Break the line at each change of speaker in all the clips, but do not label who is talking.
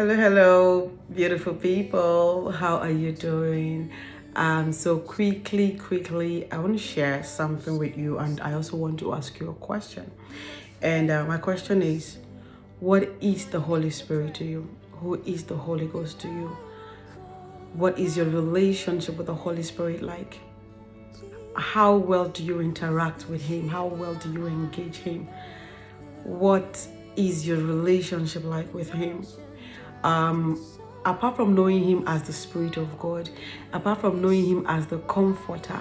Hello, hello, beautiful people. How are you doing? Um, so quickly, quickly, I want to share something with you, and I also want to ask you a question. And uh, my question is, what is the Holy Spirit to you? Who is the Holy Ghost to you? What is your relationship with the Holy Spirit like? How well do you interact with Him? How well do you engage Him? What is your relationship like with Him? Um, apart from knowing Him as the Spirit of God, apart from knowing Him as the Comforter,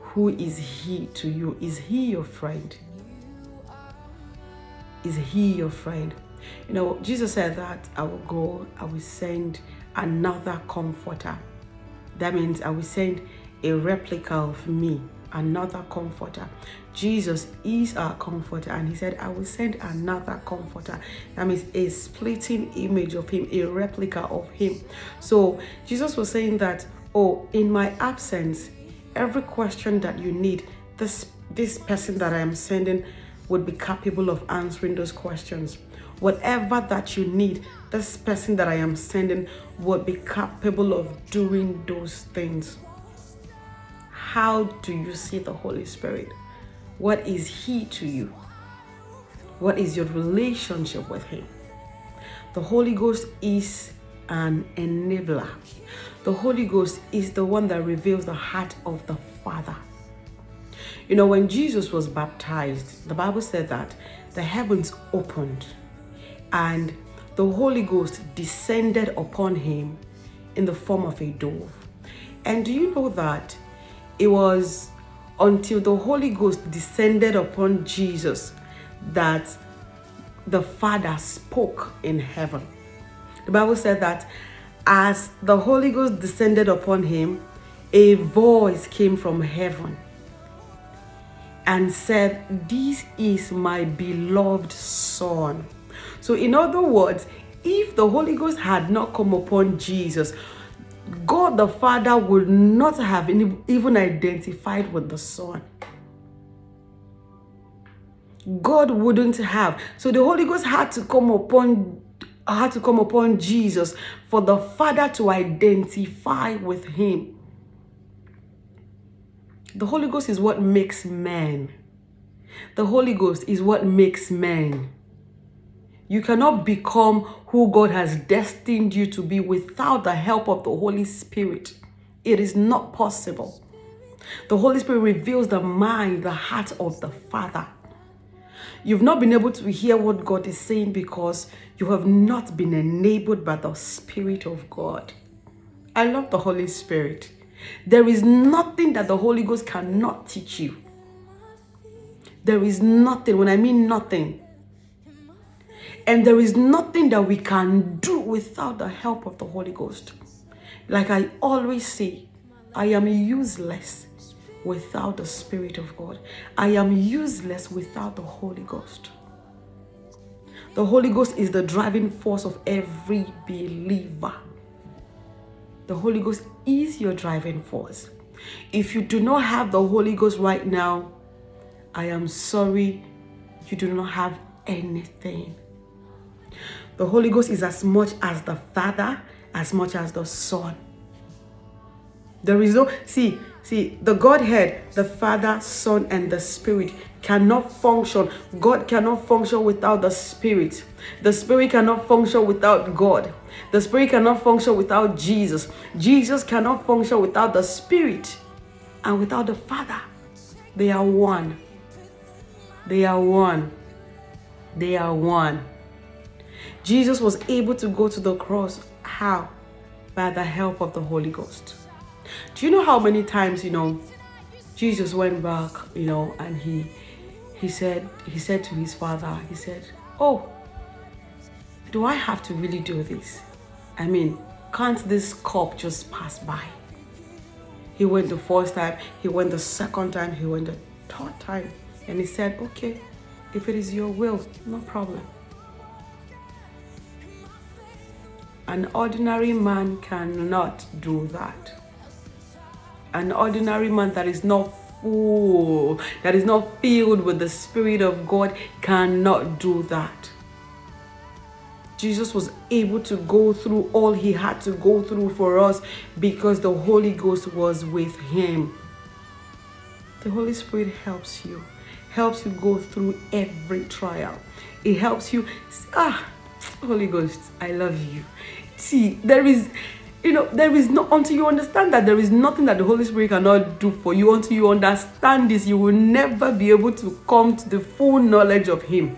who is He to you? Is He your friend? Is He your friend? You know, Jesus said that I will go, I will send another comforter. That means I will send a replica of me, another comforter. Jesus is our comforter, and He said, I will send another comforter. That means a splitting image of Him, a replica of Him. So Jesus was saying that, oh, in my absence, every question that you need, this this person that I am sending would be capable of answering those questions. Whatever that you need, this person that I am sending would be capable of doing those things. How do you see the Holy Spirit? What is He to you? What is your relationship with Him? The Holy Ghost is an enabler. The Holy Ghost is the one that reveals the heart of the Father. You know, when Jesus was baptized, the Bible said that the heavens opened and the Holy Ghost descended upon him in the form of a dove. And do you know that it was until the Holy Ghost descended upon Jesus that the Father spoke in heaven? The Bible said that as the Holy Ghost descended upon him, a voice came from heaven and said, This is my beloved Son so, in other words, if the Holy Ghost had not come upon Jesus, God the Father would not have even identified with the Son. God wouldn't have. So the Holy Ghost had to come upon had to come upon Jesus for the Father to identify with him. The Holy Ghost is what makes man. The Holy Ghost is what makes man. You cannot become who God has destined you to be without the help of the Holy Spirit. It is not possible. The Holy Spirit reveals the mind, the heart of the Father. You've not been able to hear what God is saying because you have not been enabled by the Spirit of God. I love the Holy Spirit. There is nothing that the Holy Ghost cannot teach you. There is nothing, when I mean nothing, and there is nothing that we can do without the help of the Holy Ghost. Like I always say, I am useless without the Spirit of God. I am useless without the Holy Ghost. The Holy Ghost is the driving force of every believer. The Holy Ghost is your driving force. If you do not have the Holy Ghost right now, I am sorry, you do not have anything. The Holy Ghost is as much as the Father, as much as the Son. There is no, see, see, the Godhead, the Father, Son, and the Spirit cannot function. God cannot function without the Spirit. The Spirit cannot function without God. The Spirit cannot function without Jesus. Jesus cannot function without the Spirit and without the Father. They are one. They are one. They are one. Jesus was able to go to the cross. How? By the help of the Holy Ghost. Do you know how many times, you know, Jesus went back, you know, and he he said he said to his father, he said, "Oh, do I have to really do this? I mean, can't this cup just pass by?" He went the first time, he went the second time, he went the third time, and he said, "Okay, if it is your will, no problem." An ordinary man cannot do that. An ordinary man that is not full, that is not filled with the Spirit of God, cannot do that. Jesus was able to go through all he had to go through for us because the Holy Ghost was with him. The Holy Spirit helps you, helps you go through every trial. It helps you. Ah, Holy Ghost, I love you. See, there is you know, there is no until you understand that there is nothing that the Holy Spirit cannot do for you. Until you understand this, you will never be able to come to the full knowledge of Him.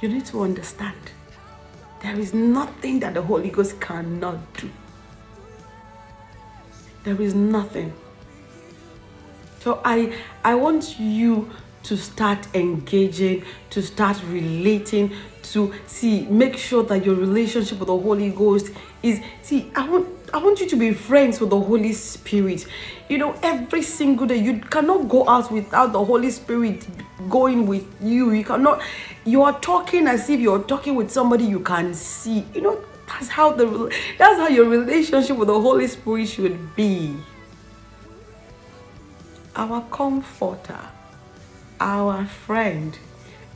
You need to understand there is nothing that the Holy Ghost cannot do. There is nothing. So I I want you to start engaging, to start relating, to see, make sure that your relationship with the Holy Ghost is see, I want I want you to be friends with the Holy Spirit. You know, every single day you cannot go out without the Holy Spirit going with you. You cannot you are talking as if you're talking with somebody you can see. You know, that's how the that's how your relationship with the Holy Spirit should be. Our comforter our friend,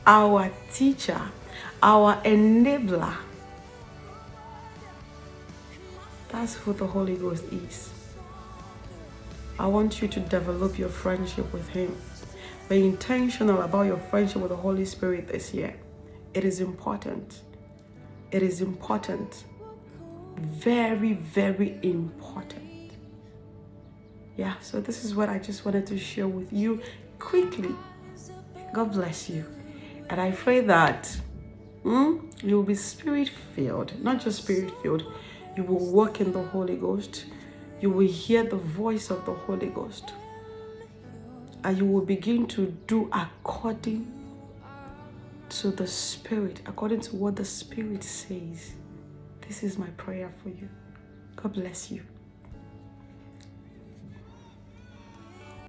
our teacher, our enabler. That's who the Holy Ghost is. I want you to develop your friendship with Him. Be intentional about your friendship with the Holy Spirit this year. It is important. It is important. Very, very important. Yeah, so this is what I just wanted to share with you quickly. God bless you. And I pray that mm, you will be spirit filled, not just spirit filled. You will walk in the Holy Ghost. You will hear the voice of the Holy Ghost. And you will begin to do according to the Spirit, according to what the Spirit says. This is my prayer for you. God bless you.